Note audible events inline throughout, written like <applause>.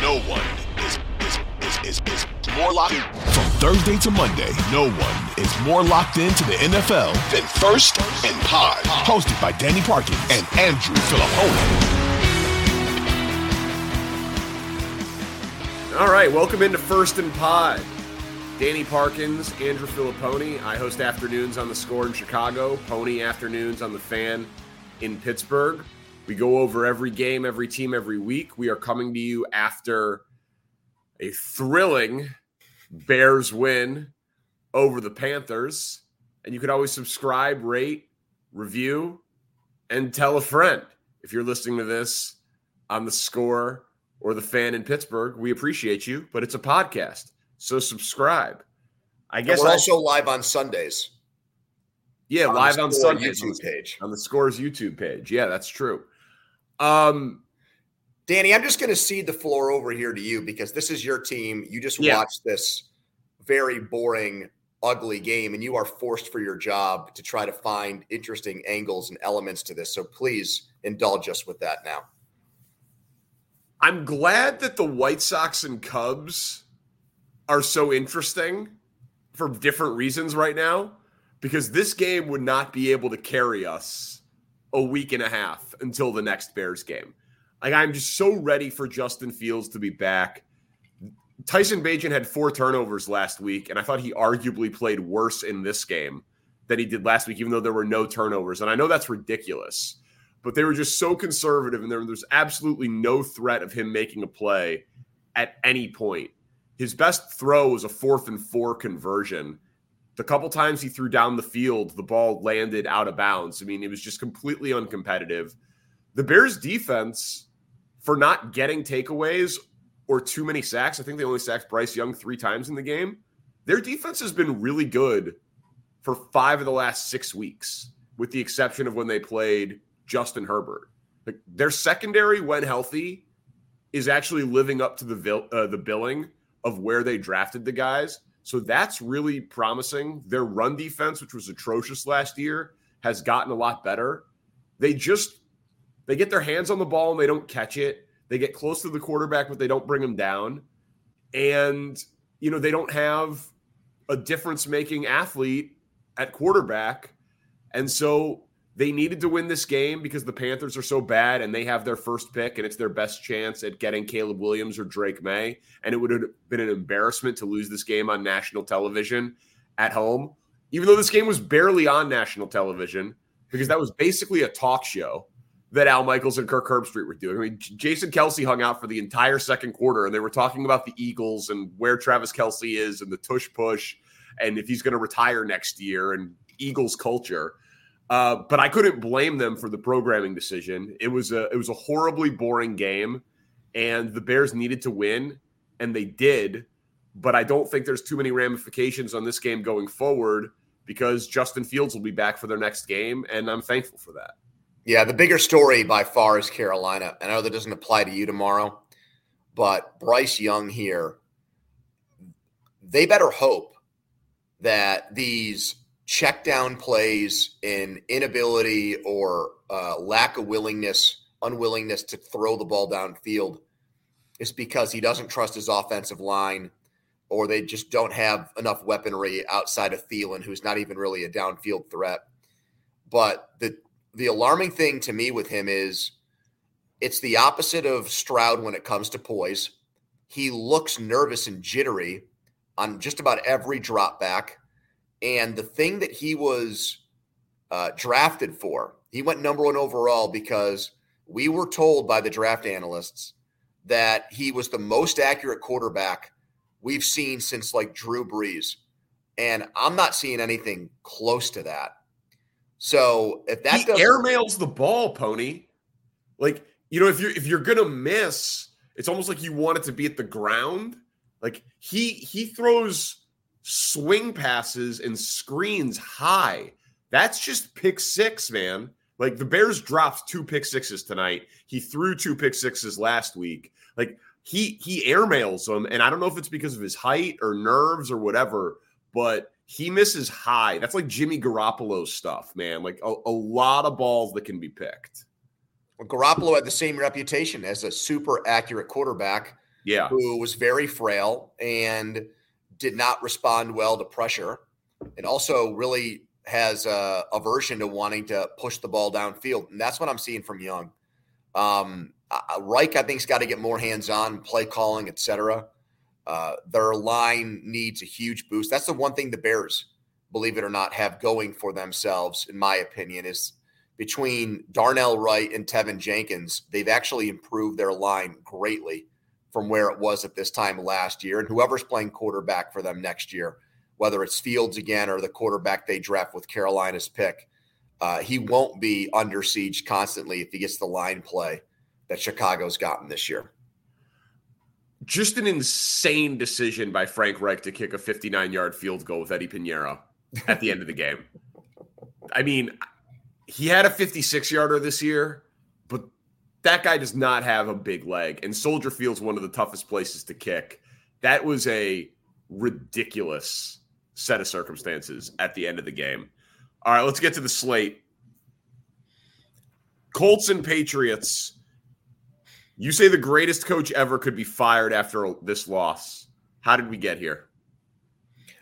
No one is, is, is, is, is more locked in. From Thursday to Monday, no one is more locked into the NFL than First and Pod. Hosted by Danny Parkins and Andrew Fillipponi. All right, welcome into First and Pod. Danny Parkins, Andrew Fillipponi. I host afternoons on the score in Chicago, Pony afternoons on the fan in Pittsburgh. We go over every game, every team, every week. We are coming to you after a thrilling Bears win over the Panthers. And you can always subscribe, rate, review, and tell a friend. If you're listening to this on the score or the fan in Pittsburgh, we appreciate you, but it's a podcast. So subscribe. I guess and we're also live on Sundays. yeah, on live on Sundays YouTube page. on the Scores YouTube page. Yeah, that's true. Um, Danny, I'm just going to cede the floor over here to you because this is your team. You just Yeah. watched this very boring, ugly game, and you are forced for your job to try to find interesting angles and elements to this. So please indulge us with that now. I'm glad that the White Sox and Cubs are so interesting for different reasons right now because this game would not be able to carry us a week and a half until the next Bears game. Like I'm just so ready for Justin Fields to be back. Tyson Bagent had four turnovers last week, and I thought he arguably played worse in this game than he did last week, even though there were no turnovers. And I know that's ridiculous, but they were just so conservative, and there, there's absolutely no threat of him making a play at any point. His best throw was a fourth and four conversion. The couple times he threw down the field, the ball landed out of bounds. I mean, it was just completely uncompetitive. The Bears defense, for not getting takeaways or too many sacks, I think they only sacked Bryce Young three times in the game. Their defense has been really good for five of the last six weeks, with the exception of when they played Justin Herbert. Like their secondary, when healthy, is actually living up to the vil- uh, the billing of where they drafted the guys. So that's really promising. Their run defense, which was atrocious last year, has gotten a lot better. They just they get their hands on the ball and they don't catch it. They get close to the quarterback, but they don't bring him down. And you know they don't have a difference making athlete at quarterback, and so they needed to win this game because the Panthers are so bad and they have their first pick and it's their best chance at getting Caleb Williams or Drake Maye. And it would have been an embarrassment to lose this game on national television at home, even though this game was barely on national television because that was basically a talk show that Al Michaels and Kirk Herbstreit were doing. I mean, Jason Kelce hung out for the entire second quarter and they were talking about the Eagles and where Travis Kelce is and the tush push and if he's going to retire next year and Eagles culture. Uh, but I couldn't blame them for the programming decision. It was a it was a horribly boring game, and the Bears needed to win, and they did. But I don't think there's too many ramifications on this game going forward because Justin Fields will be back for their next game, and I'm thankful for that. Yeah, the bigger story by far is Carolina. I know that doesn't apply to you tomorrow, but Bryce Young here, they better hope that these check down plays and inability or uh, lack of willingness, unwillingness to throw the ball downfield is because he doesn't trust his offensive line or they just don't have enough weaponry outside of Thielen, who's not even really a downfield threat. But the the alarming thing to me with him is it's the opposite of Stroud when it comes to poise. He looks nervous and jittery on just about every drop back. And the thing that he was uh, drafted for, he went number one overall because we were told by the draft analysts that he was the most accurate quarterback we've seen since like Drew Brees. And I'm not seeing anything close to that. So if that he doesn't airmails the ball, Pony. Like you know, if you're if you're gonna miss, it's almost like you want it to be at the ground. Like he he throws swing passes and screens high. That's just pick six, man. Like the Bears dropped two pick sixes tonight. He threw two pick sixes last week. Like he he airmails them, and I don't know if it's because of his height or nerves or whatever, but he misses high. That's like Jimmy Garoppolo stuff, man. Like a, a lot of balls that can be picked. Well, Garoppolo had the same reputation as a super accurate quarterback. Yeah. Who was very frail and did not respond well to pressure and also really has a aversion to wanting to push the ball downfield. And that's what I'm seeing from Young. Um, Reich, I think, has got to get more hands on, play calling, etc. Uh, their line needs a huge boost. That's the one thing the Bears, believe it or not, have going for themselves, in my opinion, is between Darnell Wright and Teven Jenkins, they've actually improved their line greatly from where it was at this time last year. And whoever's playing quarterback for them next year, whether it's Fields again or the quarterback they draft with Carolina's pick, uh, he won't be under siege constantly if he gets the line play that Chicago's gotten this year just an insane decision by Frank Reich to kick a 59 yard field goal with Eddy Piñeiro at the end of the game. I mean, he had a 56 yarder this year, that guy does not have a big leg. And Soldier Field's one of the toughest places to kick. That was a ridiculous set of circumstances at the end of the game. All right, let's get to the slate. Colts and Patriots. You say the greatest coach ever could be fired after this loss. How did we get here?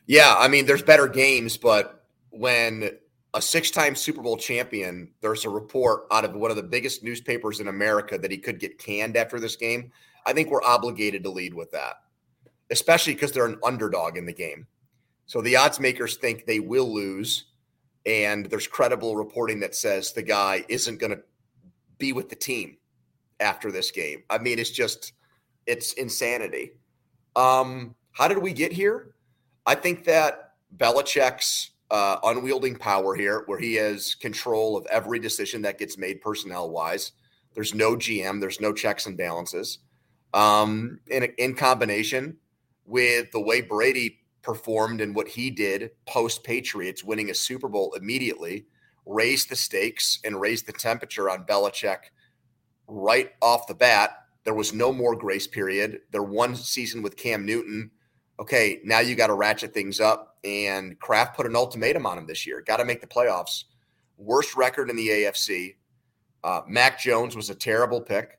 Yeah, I mean, there's better games, but when a six time Super Bowl champion, there's a report out of one of the biggest newspapers in America that he could get canned after this game. I think we're obligated to lead with that, especially because they're an underdog in the game. So the odds makers think they will lose. And there's credible reporting that says the guy isn't going to be with the team after this game. I mean, it's just it's insanity. Um, how did we get here? I think that Belichick's uh, unwielding power here, where he has control of every decision that gets made personnel wise. There's no GM, there's no checks and balances. Um, in, in combination with the way Brady performed and what he did post Patriots, winning a Super Bowl immediately, raised the stakes and raised the temperature on Belichick right off the bat. There was no more grace period. Their one season with Cam Newton. Okay, now you got to ratchet things up. And Kraft put an ultimatum on him this year. Got to make the playoffs. Worst record in the AFC. Uh, Mac Jones was a terrible pick.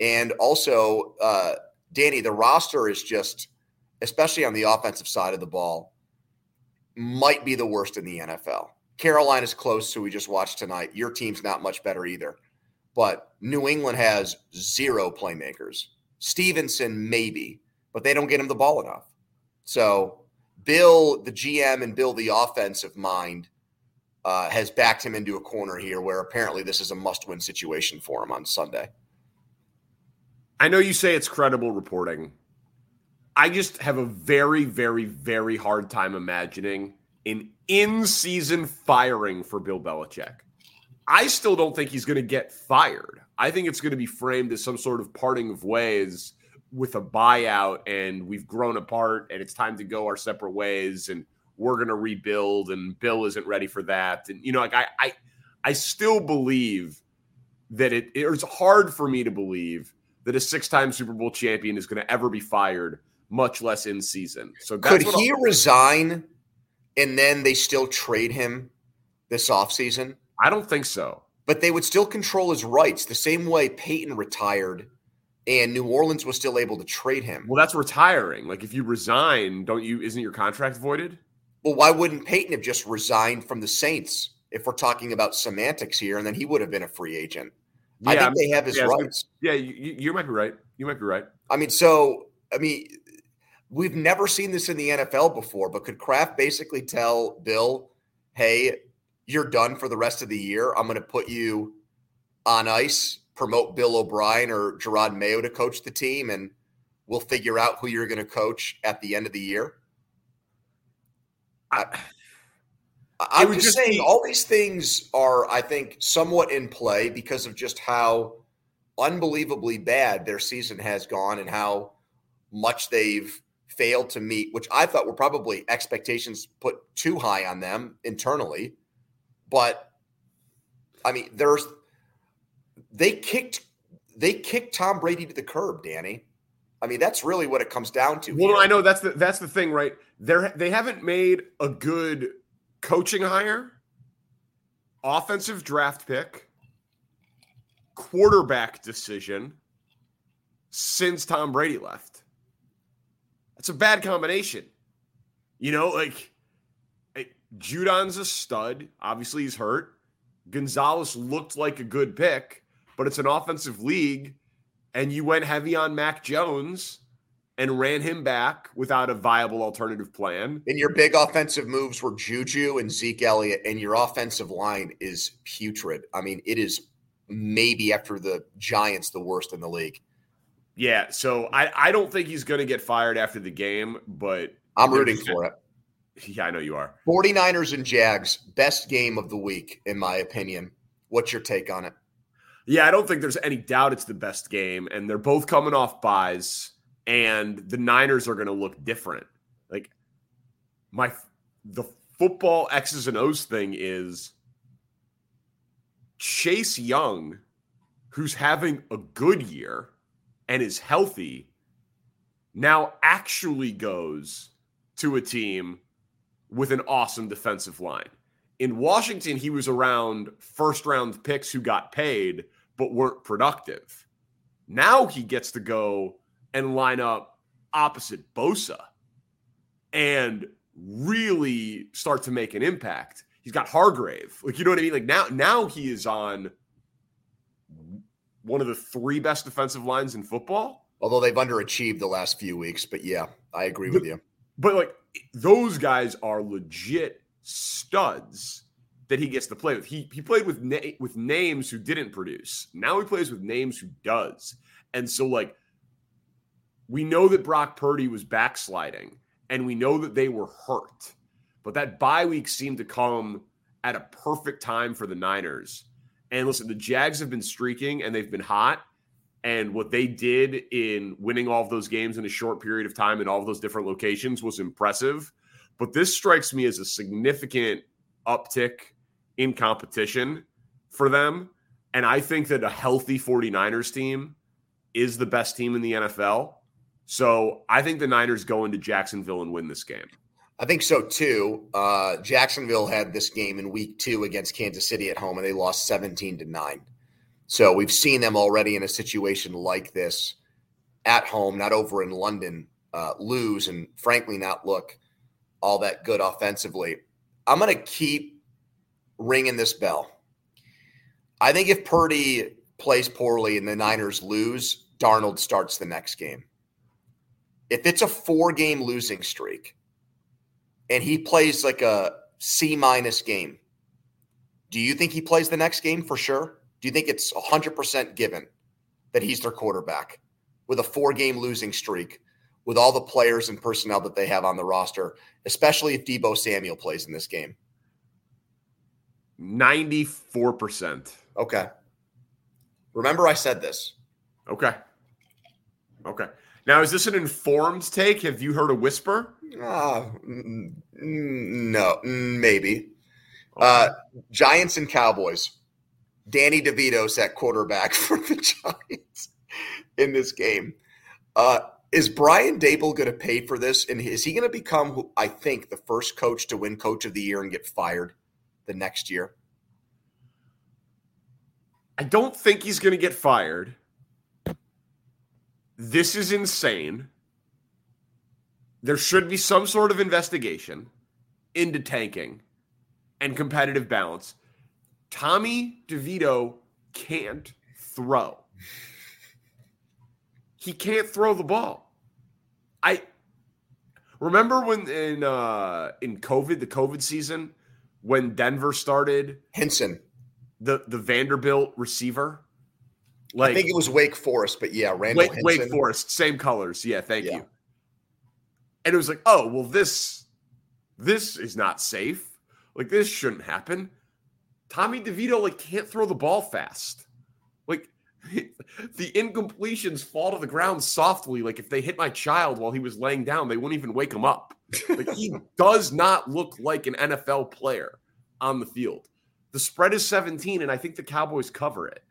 And also, uh, Danny, the roster is just, especially on the offensive side of the ball, might be the worst in the NFL. Carolina's close, so we just watched tonight. Your team's not much better either. But New England has zero playmakers. Stevenson, maybe, but they don't get him the ball enough. So Bill, the GM, and Bill, the offensive mind, uh, has backed him into a corner here where apparently this is a must win situation for him on Sunday. I know you say it's credible reporting. I just have a very, very, very hard time imagining an in season firing for Bill Belichick. I still don't think he's going to get fired. I think it's going to be framed as some sort of parting of ways with a buyout and we've grown apart and it's time to go our separate ways and we're going to rebuild and Bill isn't ready for that. And you know, like I I I still believe that it it's hard for me to believe that a six-time Super Bowl champion is going to ever be fired, much less in season. So could he I'll- resign and then they still trade him this offseason? I don't think so. But they would still control his rights the same way Peyton retired and New Orleans was still able to trade him. Well, that's retiring. Like if you resign, don't you isn't your contract voided? Well, why wouldn't Peyton have just resigned from the Saints if we're talking about semantics here and then he would have been a free agent? Yeah, I think they have his yeah, rights. Yeah, you, you might be right. You might be right. I mean, so I mean, we've never seen this in the NFL before, but could Kraft basically tell Bill, "Hey, you're done for the rest of the year. I'm going to put you on ice, promote Bill O'Brien or Jerod Mayo to coach the team, and we'll figure out who you're going to coach at the end of the year. I, I'm just, just saying, be- all these things are, I think, somewhat in play because of just how unbelievably bad their season has gone and how much they've failed to meet, which I thought were probably expectations put too high on them internally. But I mean, there's they kicked they kicked Tom Brady to the curb, Danny. I mean, that's really what it comes down to. Well, here. I know that's the that's the thing, right? They're they haven't made a good coaching hire, offensive draft pick, quarterback decision since Tom Brady left. That's a bad combination. You know, like Judon's a stud. Obviously, he's hurt. Gonzalez looked like a good pick, but it's an offensive league, and you went heavy on Mac Jones and ran him back without a viable alternative plan. And your big offensive moves were Juju and Zeke Elliott, and your offensive line is putrid. I mean, it is maybe after the Giants the worst in the league. Yeah, so I, I don't think he's going to get fired after the game, but I'm rooting for it. <laughs> Yeah, I know you are. 49ers and Jags, best game of the week, in my opinion. What's your take on it? Yeah, I don't think there's any doubt it's the best game, and they're both coming off byes, and the Niners are going to look different. Like my the football X's and O's thing is Chase Young, who's having a good year and is healthy, now actually goes to a team with an awesome defensive line. In Washington, he was around first round picks who got paid but weren't productive. Now he gets to go and line up opposite Bosa and really start to make an impact. He's got Hargrave. Like you know what I mean? Like now now he is on one of the three best defensive lines in football. Although they've underachieved the last few weeks, but yeah, I agree with you. But like those guys are legit studs that he gets to play with. He he played with na- with names who didn't produce. Now he plays with names who does. And so like we know that Brock Purdy was backsliding and we know that they were hurt. But that bye week seemed to come at a perfect time for the Niners. And listen, the Jags have been streaking and they've been hot. And what they did in winning all of those games in a short period of time in all of those different locations was impressive. But this strikes me as a significant uptick in competition for them. And I think that a healthy 49ers team is the best team in the NFL. So I think the Niners go into Jacksonville and win this game. I think so too. Uh, Jacksonville had this game in week two against Kansas City at home, and they lost 17 to 9. So we've seen them already in a situation like this at home, not over in London, uh, lose and frankly not look all that good offensively. I'm going to keep ringing this bell. I think if Purdy plays poorly and the Niners lose, Darnold starts the next game. If it's a four game losing streak and he plays like a C minus game, do you think he plays the next game for sure? Do you think it's 100% given that he's their quarterback with a four game losing streak, with all the players and personnel that they have on the roster, especially if Deebo Samuel plays in this game? 94%. Okay. Remember, I said this. Okay. Okay. Now, is this an informed take? Have you heard a whisper? Uh, no, maybe. Okay. Uh, Giants and Cowboys. Danny DeVito's at quarterback <laughs> for the Giants in this game. Uh, is Brian Daboll going to pay for this? And is he going to become, I think, the first coach to win Coach of the Year and get fired the next year? I don't think he's going to get fired. This is insane. There should be some sort of investigation into tanking and competitive balance. Tommy DeVito can't throw. He can't throw the ball. I remember when in uh in COVID, the COVID season, when Denver started Hinton, the the Vanderbilt receiver. Like I think it was Wake Forest, but yeah, Randall Wake, Wake Forest, same colors. Yeah, thank yeah. you. And it was like, oh well, this this is not safe. Like this shouldn't happen. Tommy DeVito like can't throw the ball fast. The incompletions fall to the ground softly. Like if they hit my child while he was laying down, they wouldn't even wake him up. Like he <laughs> does not look like an NFL player on the field. The spread is 17, and I think the Cowboys cover it.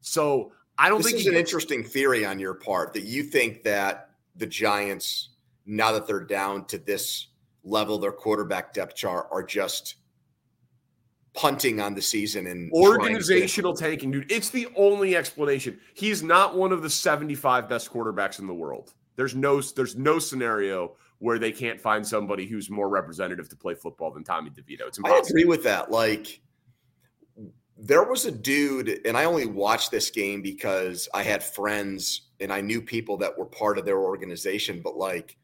So I don't this think is an interesting theory on your part that you think that the Giants, now that they're down to this level, their quarterback depth chart are just punting on the season and organizational tanking, dude. It's the only explanation. He's not one of the 75 best quarterbacks in the world. There's no there's no scenario where they can't find somebody who's more representative to play football than Tommy DeVito. It's impossible. I agree with that. Like there was a dude, and I only watched this game because I had friends and I knew people that were part of their organization, but like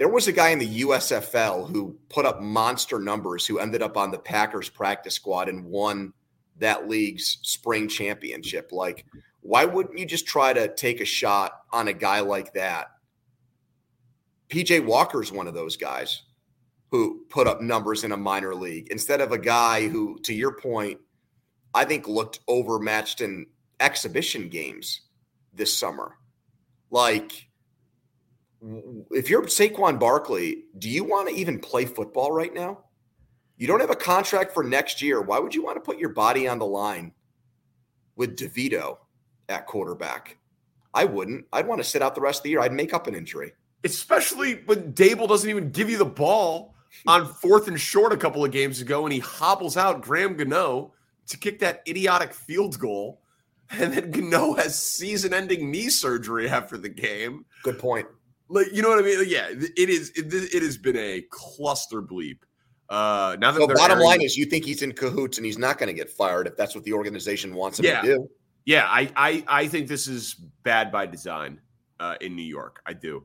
there was a guy in the USFL who put up monster numbers who ended up on the Packers practice squad and won that league's spring championship. Like, why wouldn't you just try to take a shot on a guy like that? PJ Walker is one of those guys who put up numbers in a minor league instead of a guy who, to your point, I think looked overmatched in exhibition games this summer. Like, if you're Saquon Barkley, do you want to even play football right now? You don't have a contract for next year. Why would you want to put your body on the line with DeVito at quarterback? I wouldn't. I'd want to sit out the rest of the year. I'd make up an injury. Especially when Daboll doesn't even give you the ball on fourth and short a couple of games ago, and he hobbles out Graham Gano to kick that idiotic field goal. And then Gano has season ending knee surgery after the game. Good point. Like you know what I mean? Like, yeah, it is. It, it, has been a cluster bleep. Uh, now that the bottom airing, line is, you think he's in cahoots and he's not going to get fired if that's what the organization wants him yeah, to do. Yeah, I, I I think this is bad by design uh, in New York. I do.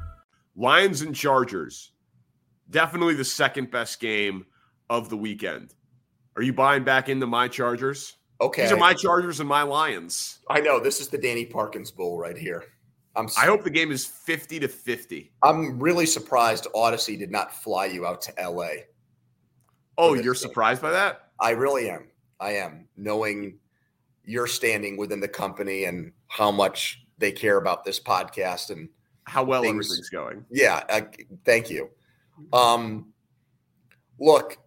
Lions and Chargers. Definitely the second best game of the weekend. Are you buying back into my Chargers? Okay. These are my Chargers and my Lions. I know. This is the Danny Parkins Bowl right here. I'm I hope the game is 50 to 50. I'm really surprised Audacy did not fly you out to LA. Oh, you're surprised by that? I really am. I am, knowing your standing within the company and how much they care about this podcast and – how well things, everything's going. Yeah, thank you. Um, look,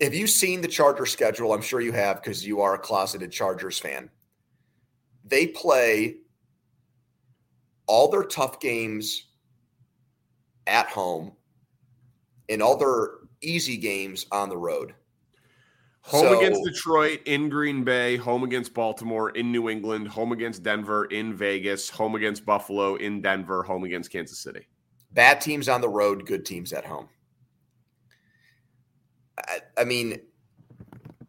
have you seen the Charger schedule? I'm sure you have because you are a closeted Chargers fan. They play all their tough games at home and all their easy games on the road. Home so, against Detroit, in Green Bay, home against Baltimore, in New England, home against Denver, in Vegas, home against Buffalo, in Denver, home against Kansas City. Bad teams on the road, good teams at home. I, I mean,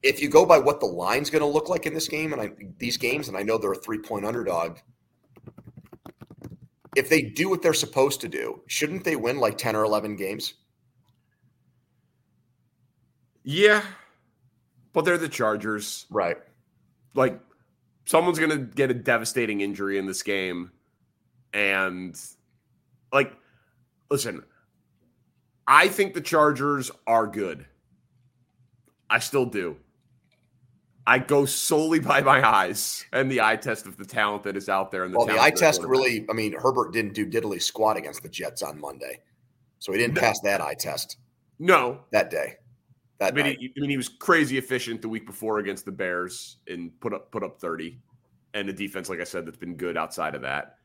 if you go by what the line's going to look like in this game and I, these games, and I know they're a three point underdog, if they do what they're supposed to do, shouldn't they win like 10 or 11 games? Yeah, but they're the Chargers. Right. Like someone's going to get a devastating injury in this game. And like, listen, I think the Chargers are good. I still do. I go solely by my eyes and the eye test of the talent that is out there. And the well, the eye test really, I mean, Herbert didn't do diddly squat against the Jets on Monday, so he didn't no. pass that eye test. No, that day. I mean, he, I mean, he was crazy efficient the week before against the Bears and put up put up thirty, and the defense, like I said, that's been good outside of that.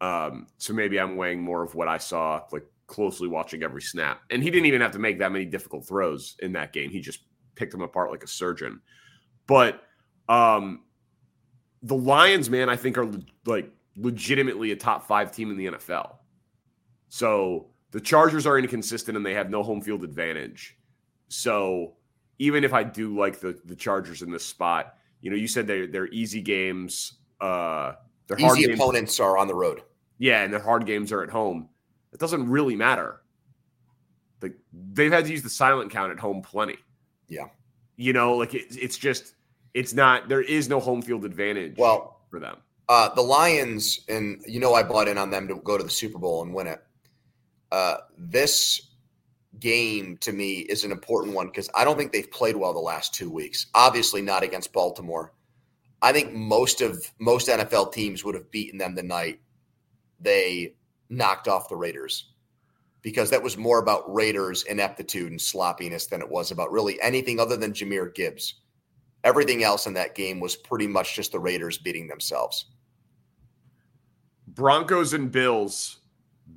Um, so maybe I'm weighing more of what I saw, like closely watching every snap. And he didn't even have to make that many difficult throws in that game. He just picked them apart like a surgeon. But um, the Lions, man, I think are like legitimately a top five team in the NFL. So the Chargers are inconsistent and they have no home field advantage. So even if I do like the the Chargers in this spot, you know, you said they're they're easy games uh, their hard Easy games, opponents are on the road. yeah, and their hard games are at home. It doesn't really matter. Like they've had to use the silent count at home plenty. Yeah. You know, like it, it's just it's not there is no home field advantage. Well, for them. Uh, the Lions, and you know, I bought in on them to go to the Super Bowl and win it. Uh, this game to me is an important one because I don't think they've played well the last two weeks. Obviously, not against Baltimore. I think most of most NFL teams would have beaten them the night they knocked off the Raiders because that was more about Raiders ineptitude and sloppiness than it was about really anything other than Jahmyr Gibbs. Everything else in that game was pretty much just the Raiders beating themselves. Broncos and Bills.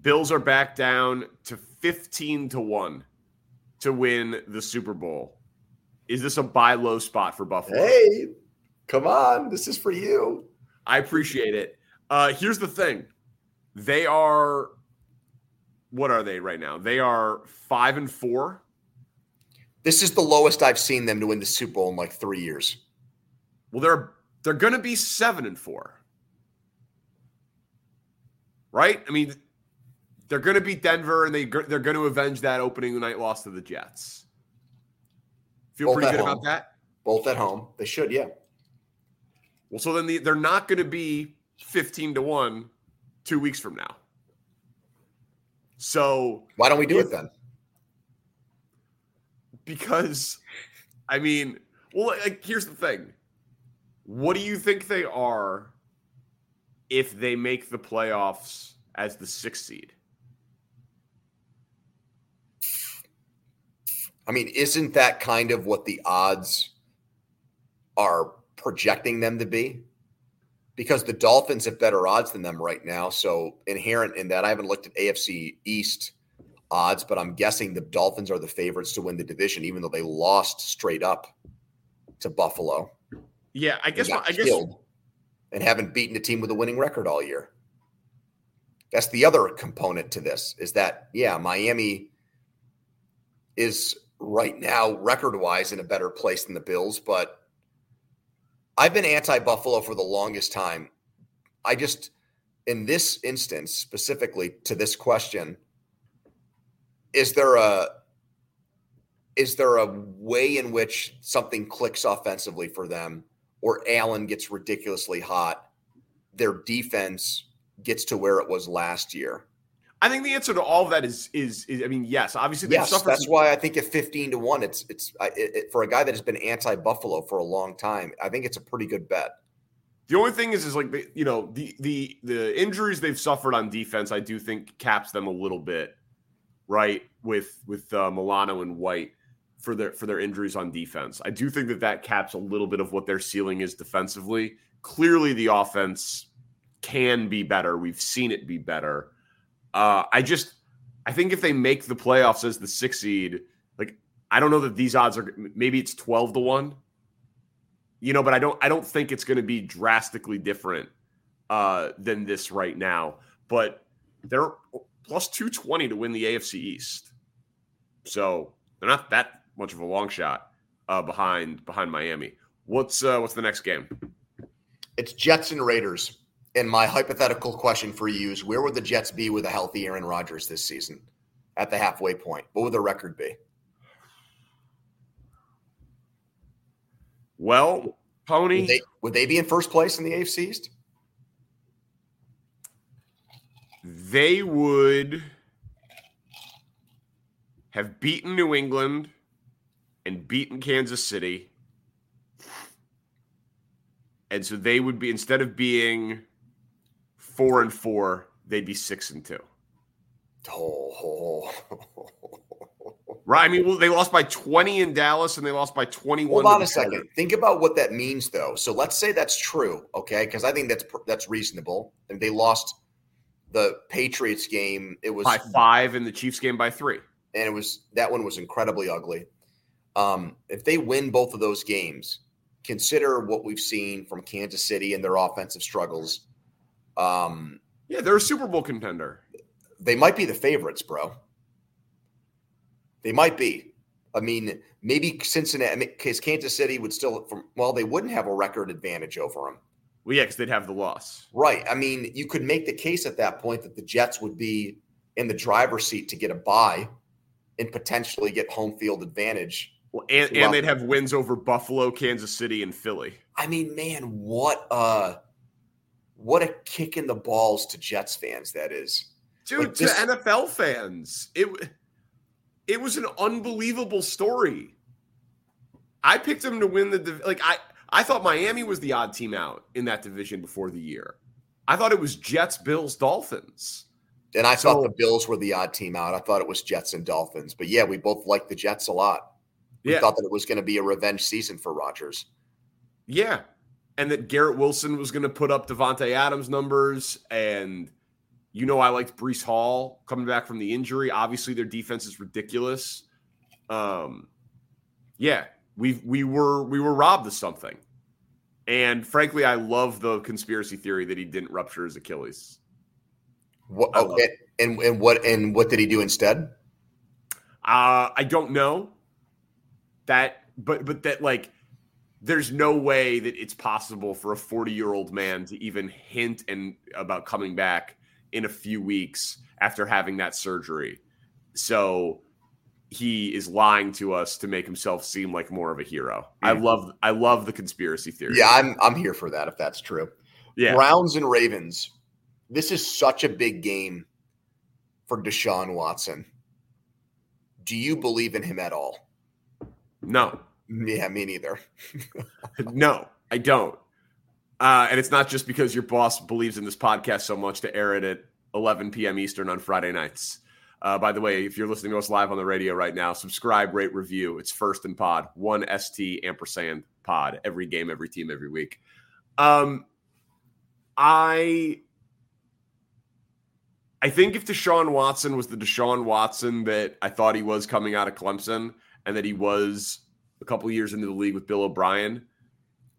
Bills are back down to 15 to 1 to win the Super Bowl. Is this a buy low spot for Buffalo? Hey, come on. This is for you. I appreciate it. Uh, here's the thing. They are what are they right now? They are 5 and 4. This is the lowest I've seen them to win the Super Bowl in like three years. Well, they're they're going to be 7 and 4. Right? I mean, they're going to beat Denver and they they're going to avenge that opening night loss to the Jets. Feel Both pretty good home. about that? Both at home. They should, yeah. Well, so then the, they're not going to be 15 to 1 2 weeks from now. So, Why don't we do If- it then? because I mean, well, like here's the thing. What do you think they are if they make the playoffs as the sixth seed? I mean, isn't that kind of what the odds are projecting them to be? Because the Dolphins have better odds than them right now. So, inherent in that, I haven't looked at AFC East odds, but I'm guessing the Dolphins are the favorites to win the division, even though they lost straight up to Buffalo. Yeah, I guess I guess and haven't beaten a team with a winning record all year. That's the other component to this is that, yeah, Miami is right now record wise in a better place than the Bills, but I've been anti Buffalo for the longest time. I just, in this instance, specifically to this question, is there a is there a way in which something clicks offensively for them or Allen gets ridiculously hot, their defense gets to where it was last year? I think the answer to all of that is is, is I mean, yes, obviously they've Yes, suffered that's some- why I think at fifteen to one, it's it's I- it, it, for a guy that has been anti Buffalo for a long time. I think it's a pretty good bet. The only thing is, is like the, you know the the the injuries they've suffered on defense. I do think caps them a little bit, right? With with uh, Milano and White for their for their injuries on defense. I do think that that caps a little bit of what their ceiling is defensively. Clearly, the offense can be better. We've seen it be better. Uh, I just I think if they make the playoffs as the six seed, like I don't know that these odds are maybe it's twelve to one. You know but i don't i don't think it's going to be drastically different uh than this right now. But they're plus 220 to win the afc east. So they're not that much of a long shot uh behind behind miami. What's uh what's the next game? It's Jets and Raiders. And my hypothetical question for you is where would the Jets be with a healthy Aaron Rodgers this season at the halfway point? What would the record be? well pony Would they, would they be in first place in the AFC East? they would have beaten New England and beaten Kansas City. And so they would be instead of being four and four, they'd be six and two. Oh, Right. I mean, well, they lost by 20 in Dallas and they lost by 21. Hold on a second. Think about what that means, though. So let's say that's true, okay? Because I think that's that's reasonable. And they lost the Patriots game. It was By five and the Chiefs game by three. and it was that one was incredibly ugly. Um, if they win both of those games, consider what we've seen from Kansas City and their offensive struggles. Um, Yeah, they're a Super Bowl contender. they might be the favorites, bro. They might be. I mean, maybe Cincinnati, because Kansas City would still, from well, they wouldn't have a record advantage over them. Well, yeah, because they'd have the loss. Right. I mean, you could make the case at that point that the Jets would be in the driver's seat to get a bye and potentially get home field advantage. Well, and, and they'd have wins over Buffalo, Kansas City, and Philly. I mean, man, what uh what a kick in the balls to Jets fans that is. Dude, like this- to NFL fans. It it was an unbelievable story. I picked them to win the like I I thought Miami was the odd team out in that division before the year. I thought it was Jets, Bills, Dolphins. And I so, thought the Bills were the odd team out. I thought it was Jets and Dolphins. But yeah, we both liked the Jets a lot. We yeah. thought that it was going to be a revenge season for Rodgers. Yeah. And that Garrett Wilson was going to put up Davante Adams numbers. And you know, I liked Breece Hall coming back from the injury. Obviously, their defense is ridiculous. Um, yeah, we we were we were robbed of something. And frankly, I love the conspiracy theory that he didn't rupture his Achilles. What, okay. And and what and what did he do instead? Uh, I don't know. That but but that like there's no way that it's possible for a 40 year old man to even hint and about coming back in a few weeks after having that surgery. So he is lying to us to make himself seem like more of a hero. I love I love the conspiracy theory. Yeah, I'm I'm here for that if that's true. Yeah. Browns and Ravens. This is such a big game for Deshaun Watson. Do you believe in him at all? No. Yeah, me neither. <laughs> no, I don't. Uh, and it's not just because your boss believes in this podcast so much to air it at 11 p.m. Eastern on Friday nights. Uh, by the way, if you're listening to us live on the radio right now, subscribe, rate, review. It's first and pod, one ST ampersand pod, every game, every team, every week. Um, I I think if Deshaun Watson was the Deshaun Watson that I thought he was coming out of Clemson, and that he was a couple years into the league with Bill O'Brien,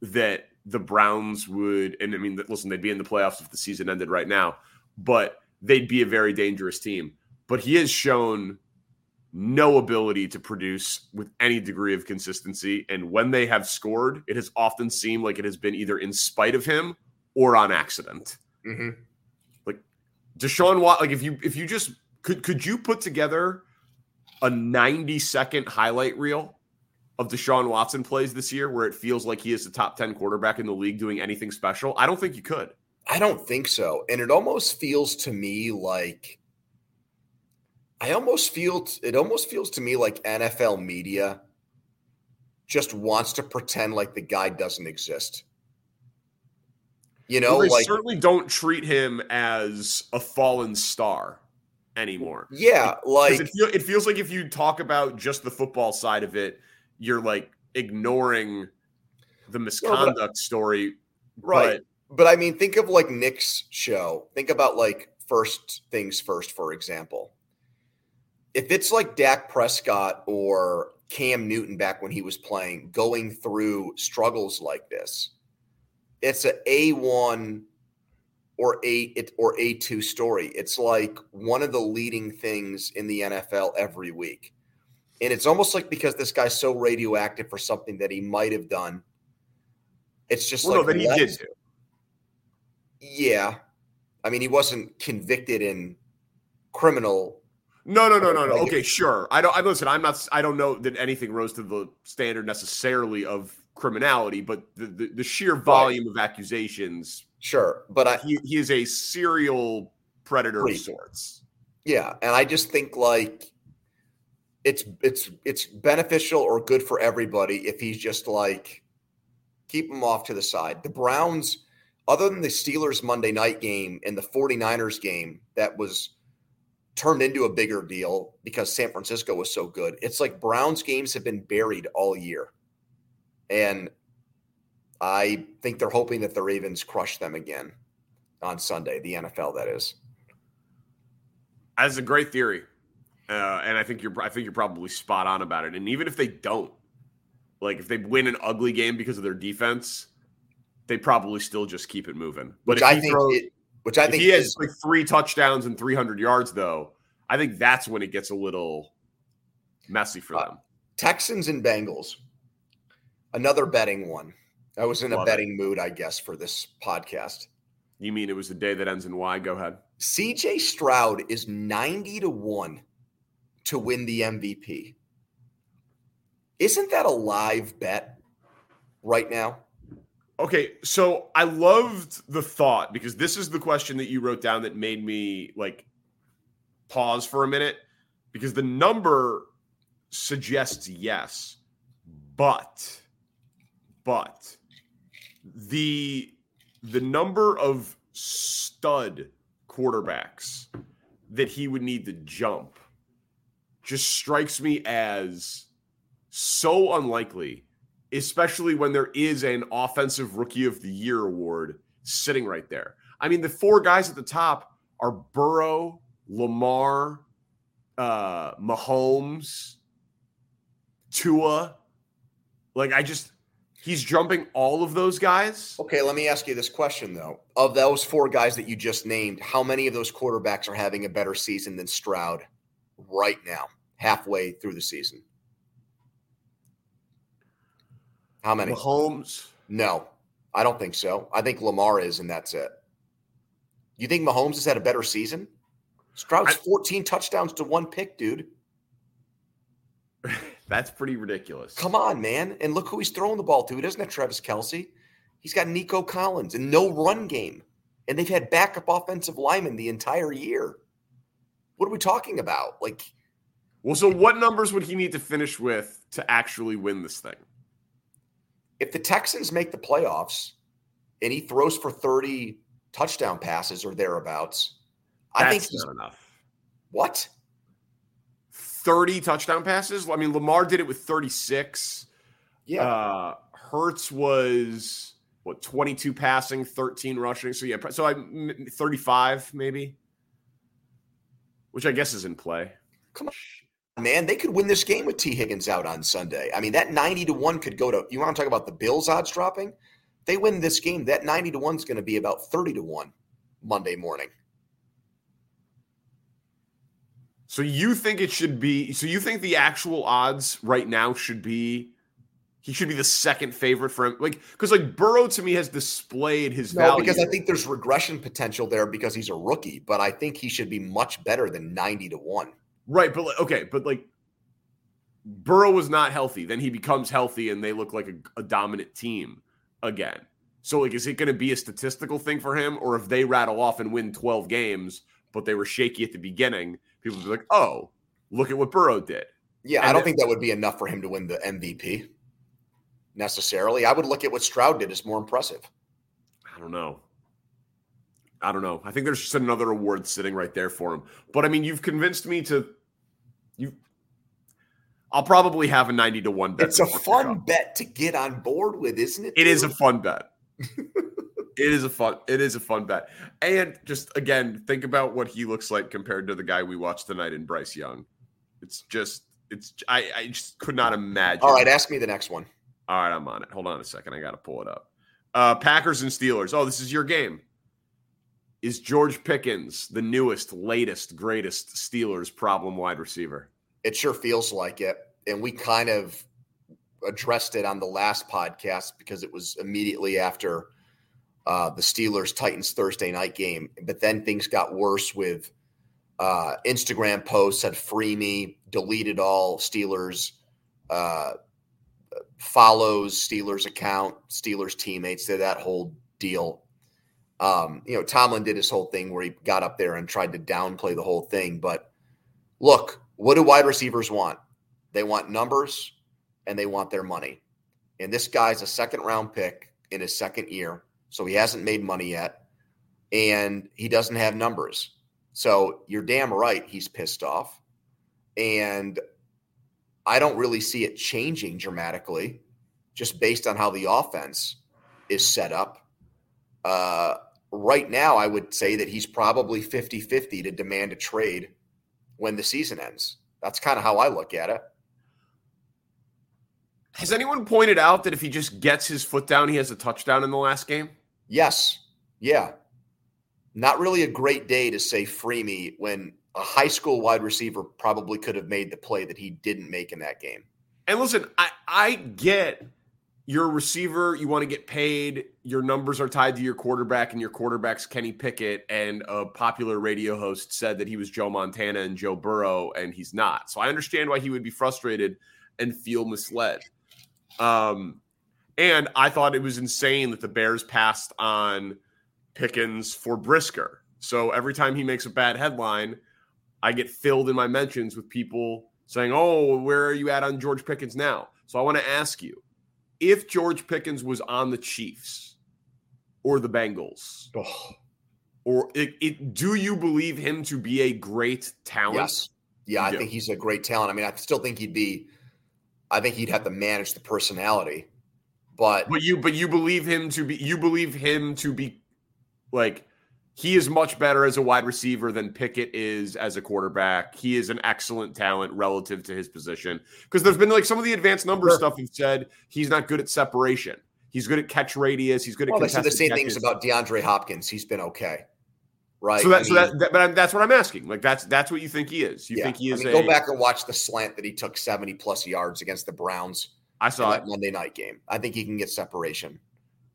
that the Browns would, and I mean, listen, they'd be in the playoffs if the season ended right now, but they'd be a very dangerous team but he has shown no ability to produce with any degree of consistency. And when they have scored, it has often seemed like it has been either in spite of him or on accident. Mm-hmm. Like Deshaun Watt, like if you if you just could could you put together a 90 second highlight reel of Deshaun Watson plays this year where it feels like he is the top 10 quarterback in the league doing anything special? I don't think you could. I don't think so. And it almost feels to me like I almost feel it almost feels to me like NFL media just wants to pretend like the guy doesn't exist. You know, well, they like certainly don't treat him as a fallen star anymore. Yeah, like it, feel, it feels like if you talk about just the football side of it, you're like ignoring the misconduct no, but, story. Right. But, but I mean, think of like Nick's show. Think about like first things first, for example if it's like Dak Prescott or Cam Newton back when he was playing, going through struggles like this, it's a A one or a it or a two story. It's like one of the leading things in the NFL every week, and it's almost like because this guy's so radioactive for something that he might have done. It's just well, like no, then he did. Yeah, I mean he wasn't convicted in criminal no, no, no, no, no. Okay, sure. I don't. I listen. I'm not. I don't know that anything rose to the standard necessarily of criminality, but the the, the sheer volume right. of accusations. Sure, but I, he he is a serial predator of sorts. Yeah, and I just think like it's it's it's beneficial or good for everybody if he's just like keep him off to the side. The Browns, other than the Steelers Monday night game and the 49ers game, that was turned into a bigger deal because San Francisco was so good. It's like Browns games have been buried all year. And I think they're hoping that the Ravens crush them again on Sunday, the NFL that is. That's a great theory. Uh, and I think you're I think you're probably spot on about it. And even if they don't, like if they win an ugly game because of their defense, they probably still just keep it moving. But Which I think throw, it, which I think he has like three touchdowns and 300 yards, though. I think that's when it gets a little messy for uh, them. Texans and Bengals, another betting one. I was in a Love betting mood, I guess, for this podcast. You mean it was the day that ends in Y? Go ahead. CJ Stroud is 90 to 1 to win the MVP. Isn't that a live bet right now? Okay, so I loved the thought because this is the question that you wrote down that made me like pause for a minute because the number suggests yes, but but the the number of stud quarterbacks that he would need to jump just strikes me as so unlikely especially when there is an offensive rookie of the year award sitting right there. I mean, the four guys at the top are Burrow, Lamar, uh, Mahomes, Tua. Like, I just, he's jumping all of those guys. Okay, let me ask you this question though. Of those four guys that you just named, how many of those quarterbacks are having a better season than Stroud right now, halfway through the season? How many? Mahomes. No, I don't think so. I think Lamar is, and that's it. You think Mahomes has had a better season? Stroud's I- 14 touchdowns to one pick, dude. <laughs> That's pretty ridiculous. Come on, man. And look who he's throwing the ball to. He doesn't have Travis Kelce. He's got Nico Collins and no run game. And they've had backup offensive linemen the entire year. What are we talking about? Like, Well, so what numbers would he need to finish with to actually win this thing? if the Texans make the playoffs and he throws for 30 touchdown passes or thereabouts, I think he's not enough. what? 30 touchdown passes. I mean, Lamar did it with 36. Yeah. Uh, Hurts was what 22 passing, 13 rushing. So yeah, so I 35 maybe, which I guess is in play. Come on, man. They could win this game with Tee Higgins out on Sunday. I mean, that 90 to 1 could go to, you want to talk about the Bills odds dropping? They win this game, that 90 to 1 is going to be about 30 to 1 Monday morning. So you think it should be? So you think the actual odds right now should be? He should be the second favorite for him, like because like Burrow to me has displayed his No, value. because I think there's regression potential there because he's a rookie, but I think he should be much better than 90 to 1. Right, but like, okay, but like Burrow was not healthy. Then he becomes healthy, and they look like a, a dominant team again. So, like, is it going to be a statistical thing for him, or if they rattle off and win twelve games, but they were shaky at the beginning, people be like, "Oh, look at what Burrow did." Yeah, And I don't the- think that would be enough for him to win the MVP necessarily. I would look at what Stroud did as more impressive. I don't know. I don't know. I think there's just another award sitting right there for him. But I mean, you've convinced me to. You, I'll probably have a ninety to one bet. It's a fun bet to get on board with, isn't it? It is a fun bet. <laughs> it is a fun. It is a fun bet. And just again, think about what he looks like compared to the guy we watched tonight in Bryce Young. It's just. It's. I. I just could not imagine. All right, ask me the next one. All right, I'm on it. Hold on a second. I got to pull it up. Uh, Packers and Steelers. Oh, this is your game. Is George Pickens the newest, latest, greatest Steelers problem wide receiver? It sure feels like it. And we kind of addressed it on the last podcast because it was immediately after uh, the Steelers Titans Thursday night game. But then things got worse with uh, Instagram posts said free me, deleted all Steelers, uh, follows Steelers account, Steelers teammates, did that whole deal. Um, you know, Tomlin did his whole thing where he got up there and tried to downplay the whole thing. But look, what do wide receivers want? They want numbers and they want their money. And this guy's a second round pick in his second year. So he hasn't made money yet. And he doesn't have numbers. So you're damn right he's pissed off. And I don't really see it changing dramatically just based on how the offense is set up. Uh, right now, I would say that he's probably 50 50 to demand a trade when the season ends. That's kind of how I look at it. Has anyone pointed out that if he just gets his foot down, he has a touchdown in the last game? Yes. Yeah. Not really a great day to say free me when a high school wide receiver probably could have made the play that he didn't make in that game. And listen, I I get you're a receiver, you want to get paid, your numbers are tied to your quarterback, and your quarterback's Kenny Pickett. And a popular radio host said that he was Joe Montana and Joe Burrow, and he's not. So I understand why he would be frustrated and feel misled. Um, and I thought it was insane that the Bears passed on Pickens for Brisker. So every time he makes a bad headline, I get filled in my mentions with people saying, Oh, where are you at on George Pickens now? So I want to ask you if George Pickens was on the Chiefs or the Bengals, Oh, or it, it, do you believe him to be a great talent? yes. Yeah, I think he's a great talent. I mean, I still think he'd be, I think he'd have to manage the personality. But But you but you believe him to be you believe him to be like he is much better as a wide receiver than Pickett is as a quarterback. He is an excellent talent relative to his position. Because there's been like some of the advanced number Sure. stuff have said he's not good at separation. He's good at catch radius. He's good at well, they said the same things about DeAndre Hopkins. He's been okay. Right. So, that, I so that, that, but that's what I'm asking. Like that's that's what you think he is. You yeah. think he is I mean, a? go back and watch the slant that he took 70 plus yards against the Browns I saw it. that Monday night game. I think he can get separation.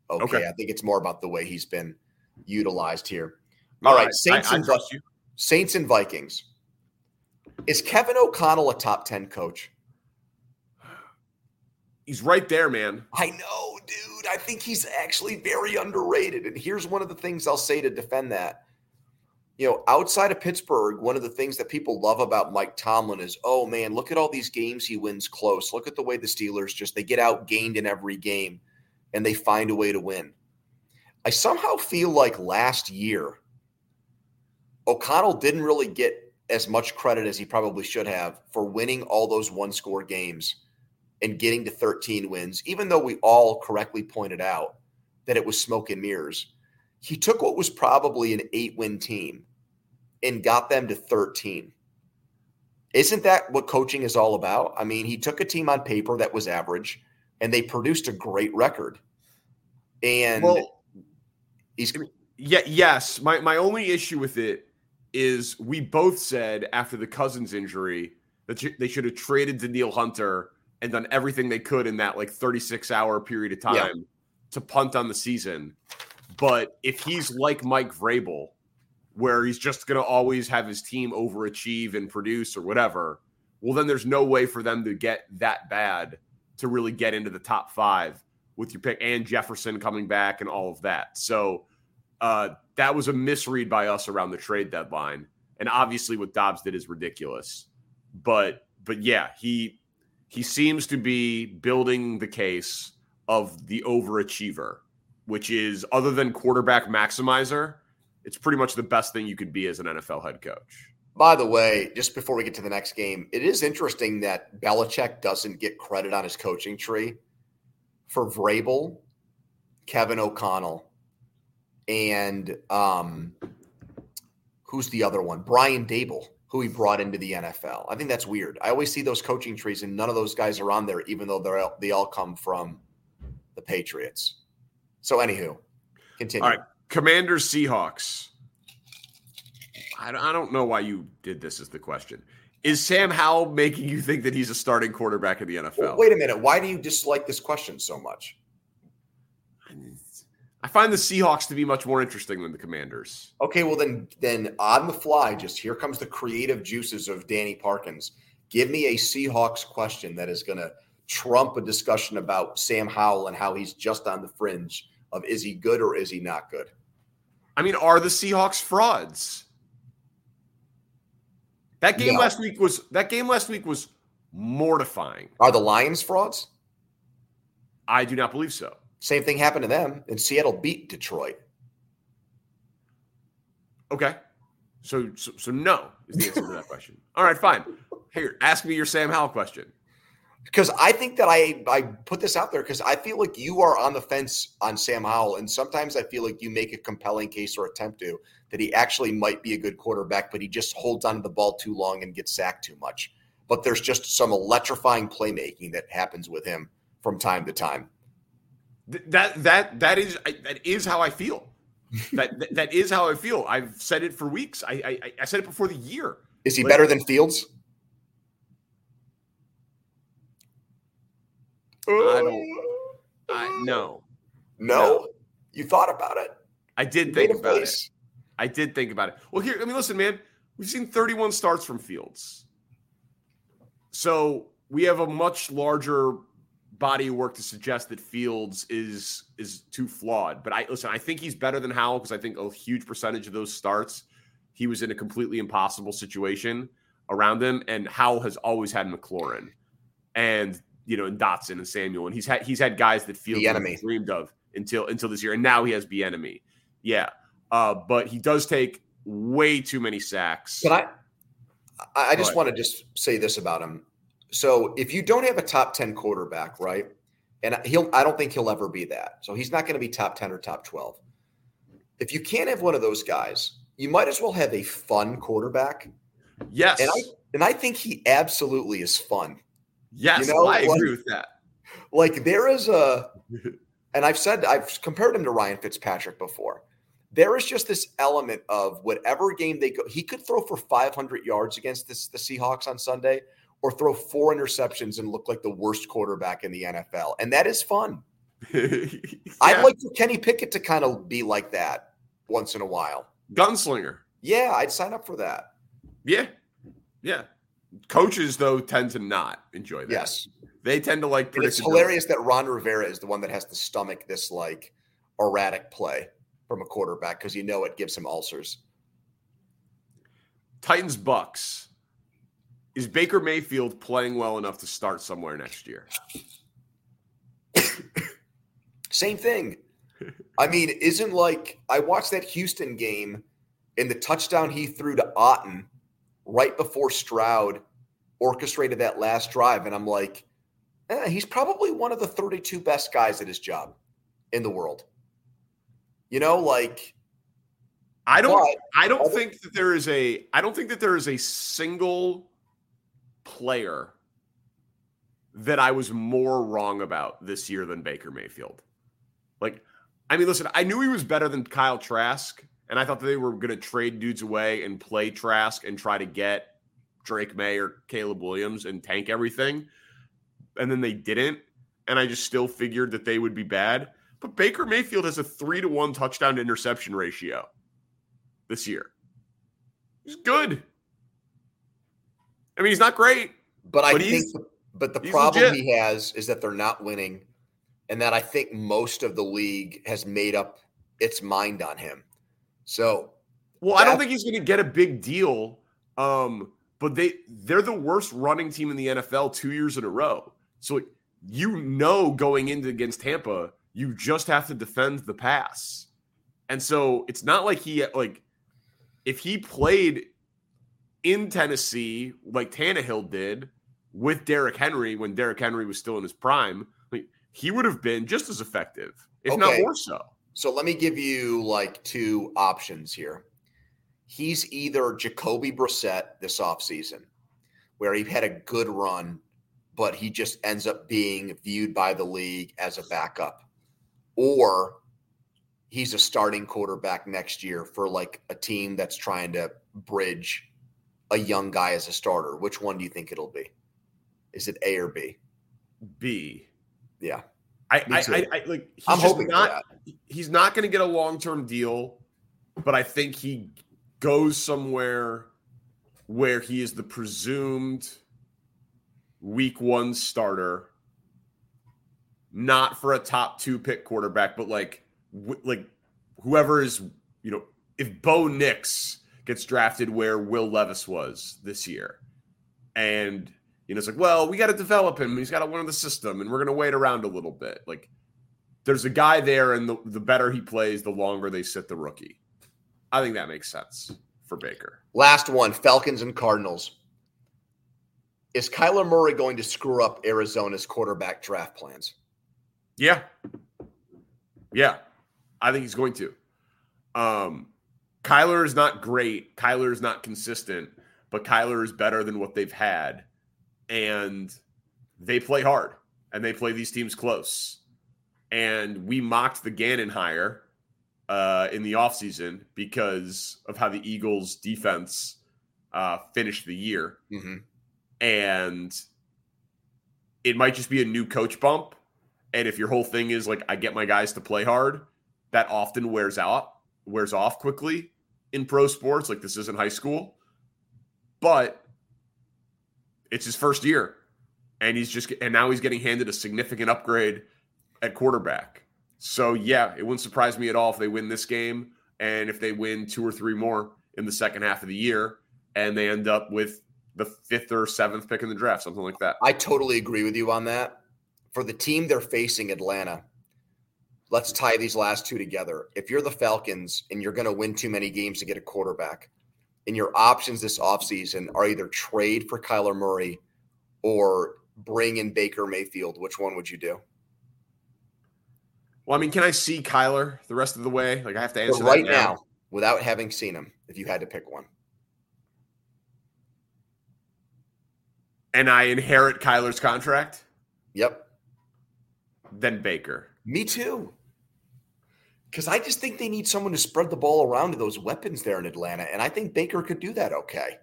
Okay. Okay. I think it's more about the way he's been utilized here. All right, Saints I, I and. Saints and Vikings. Is Kevin O'Connell a top 10 coach? He's right there, man. I know, dude. I think he's actually very underrated. And here's one of the things I'll say to defend that. You know, outside of Pittsburgh, one of the things that people love about Mike Tomlin is, oh man, look at all these games he wins close. Look at the way the Steelers just they get outgained in every game and they find a way to win. I somehow feel like last year O'Connell didn't really get as much credit as he probably should have for winning all those one score games and getting to 13 wins, even though we all correctly pointed out that it was smoke and mirrors. He took what was probably an eight win team and got them to 13. Isn't that what coaching is all about? I mean, he took a team on paper that was average and they produced a great record. And Well, he's Yeah, yes. My my only issue with it is we both said after the Cousins injury that they should have traded Danielle Hunter and done everything they could in that like 36 hour period of time Yeah. to punt on the season. But if he's like Mike Vrabel, where he's just going to always have his team overachieve and produce or whatever, well, then there's no way for them to get that bad to really get into the top five with your pick and Jefferson coming back and all of that. So uh, that was a misread by us around the trade deadline. And obviously, what Dobbs did is ridiculous. But but yeah, he he seems to be building the case of the overachiever, which is other than quarterback maximizer, it's pretty much the best thing you could be as an NFL head coach. By the way, just before we get to the next game, it is interesting that Belichick doesn't get credit on his coaching tree for Vrabel, Kevin O'Connell, and um, who's the other one? Brian Daboll, who he brought into the NFL. I think that's weird. I always see those coaching trees, and none of those guys are on there, even though they're all, they all come from the Patriots. So, anywho, continue. All right, Commanders Seahawks. I don't, I don't know why you did this. Is the question? Is Sam Howell making you think that he's a starting quarterback in the NFL? Well, wait a minute. Why do you dislike this question so much? I find the Seahawks to be much more interesting than the Commanders. Okay, well then, then on the fly, just here comes the creative juices of Danny Parkins. Give me a Seahawks question that is going to trump a discussion about Sam Howell and how he's just on the fringe of is he good or is he not good? I mean, are the Seahawks frauds? That game last week was that game last week was mortifying. Are the Lions frauds? I do not believe so. Same thing happened to them, and Seattle beat Detroit. Okay. So so, so no is the answer to that question. All right, fine. Here, ask me your Sam Howell question. Because I think that I I put this out there because I feel like you are on the fence on Sam Howell, and sometimes I feel like you make a compelling case or attempt to that he actually might be a good quarterback, but he just holds onto the ball too long and gets sacked too much. But there's just some electrifying playmaking that happens with him from time to time. That that that is that is how I feel. <laughs> that, that is how I feel. I've said it for weeks. I I, I said it before the year. Is he Like- better than Fields? I don't- I, no, No? No. You thought about it? I did You think about it. I did think about it. Well, here, I mean, listen, man, we've seen 31 starts from Fields. So we have a much larger body of work to suggest that Fields is is too flawed. But I listen, I think he's better than Howell because I think a huge percentage of those starts he was in a completely impossible situation around him. And Howell has always had McLaurin and you know, and Dotson and Samuel. And he's had he's had guys that never enemy. dreamed of until until this year. And now he has the enemy. Yeah. Uh, but he does take way too many sacks. But I, I I just want to just say this about him. So if you don't have a top ten quarterback, right, and he'll, I don't think he'll ever be that. So he's not going to be top ten or top twelve. If you can't have one of those guys, you might as well have a fun quarterback. yes. And I and I think he absolutely is fun. Yes, you know, I like- agree with that. Like there is a, <laughs> and I've said I've compared him to Ryan Fitzpatrick before. There is just this element of whatever game they go, he could throw for 500 yards against this, the Seahawks on Sunday, or throw four interceptions and look like the worst quarterback in the NFL, and that is fun. <laughs> I'd like for Kenny Pickett to kind of be like that once in a while. gunslinger. Yeah, I'd sign up for that. Yeah. Yeah. Coaches though tend to not enjoy that. Yes, They tend to like it's hilarious that Ron Rivera is the one that has to stomach this like erratic play from a quarterback because you know it gives him ulcers. Titans Bucks. Is Baker Mayfield playing well enough to start somewhere next year? Same thing. <laughs> I mean, isn't like I watched that Houston game and the touchdown he threw to Otton right before Stroud orchestrated that last drive, and I'm like, eh, he's probably one of the 32 best guys at his job in the world. You know, like I don't But- I don't think that there is a I don't think that there is a single player that I was more wrong about this year than Baker Mayfield. Like, I mean, listen, I knew he was better than Kyle Trask, and I thought that they were going to trade dudes away and play Trask and try to get Drake Maye or Caleb Williams and tank everything. And then they didn't. And I just still figured that they would be bad. But Baker Mayfield has a three to one touchdown to interception ratio this year. He's good. I mean, he's not great. But I But think, but the problem legit. he has is that they're not winning, and that I think most of the league has made up its mind on him. So Well, I don't think he's going to get a big deal. Um, but they they're the worst running team in the NFL two years in a row. So you know, going into against Tampa, you just have to defend the pass, and so it's not like he like if he played in Tennessee like Tannehill did with Derrick Henry when Derrick Henry was still in his prime, like, he would have been just as effective, if not more so. So let me give you like two options here. He's either Jacoby Brissett this offseason, where he had a good run, but he just ends up being viewed by the league as a backup, or he's a starting quarterback next year for like a team that's trying to bridge a young guy as a starter. Which one do you think it'll be? Is it A or B? B. Yeah. I, I. I, I like. He's I'm just hoping not. He's not going to get a long term deal, but I think he goes somewhere where he is the presumed week one starter, not for a top two pick quarterback, but like wh- like whoever is you know if Bo Nix gets drafted where Will Levis was this year, and you know, it's like, well, we got to develop him. He's got to learn the system, and we're going to wait around a little bit. Like, there's a guy there, and the, the better he plays, the longer they sit the rookie. I think that makes sense for Baker. Last one Falcons and Cardinals. Is Kyler Murray going to screw up Arizona's quarterback draft plans? Yeah. Yeah. I think he's going to. Um, Kyler is not great. Kyler is not consistent, but Kyler is better than what they've had. And they play hard and they play these teams close. And we mocked the Gannon hire uh, in the offseason because of how the Eagles defense uh, finished the year. Mm-hmm. And it might just be a new coach bump And if your whole thing is like, I get my guys to play hard, that often wears out, wears off quickly in pro sports. Like this isn't high school, but it's his first year. And he's just, and now he's getting handed a significant upgrade at quarterback. So, yeah, it wouldn't surprise me at all if they win this game and if they win two or three more in the second half of the year and they end up with the fifth or seventh pick in the draft, something like that. I totally agree with you on that. For the team they're facing, Atlanta, let's tie these last two together. If you're the Falcons and you're going to win too many games to get a quarterback, and your options this offseason are either trade for Kyler Murray or bring in Baker Mayfield, which one would you do? Well, I mean, can I see Kyler the rest of the way? Like I have to answer right now. now without having seen him, if you had to pick one. And I inherit Kyler's contract? Yep. Then Baker. Me too. Because I just think they need someone to spread the ball around to those weapons there in Atlanta. And I think Baker could do that okay.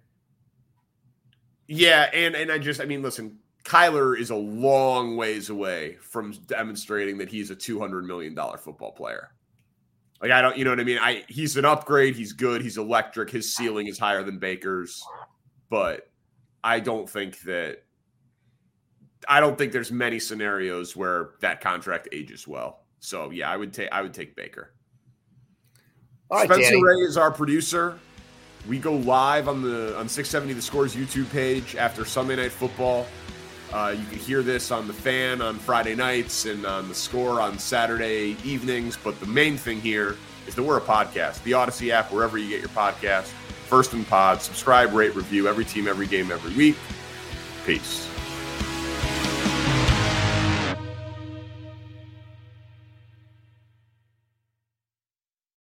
Yeah, and and I just I mean, listen, Kyler is a long ways away from demonstrating that he's a two hundred million dollar football player. Like I don't, you know what I mean? I he's an upgrade. He's good. He's electric. His ceiling is higher than Baker's, but I don't think that. I don't think there's many scenarios where that contract ages well. So yeah, I would take I would take Baker. All right, Spencer Danny. Ray is our producer. We go live on the on 670 The Scores YouTube page after Sunday Night Football. Uh, you can hear this on the fan on Friday nights and on the score on Saturday evenings. But the main thing here is that we're a podcast. The Audacy app, wherever you get your podcast. First in Pod. Subscribe, rate, review every team, every game, every week. Peace.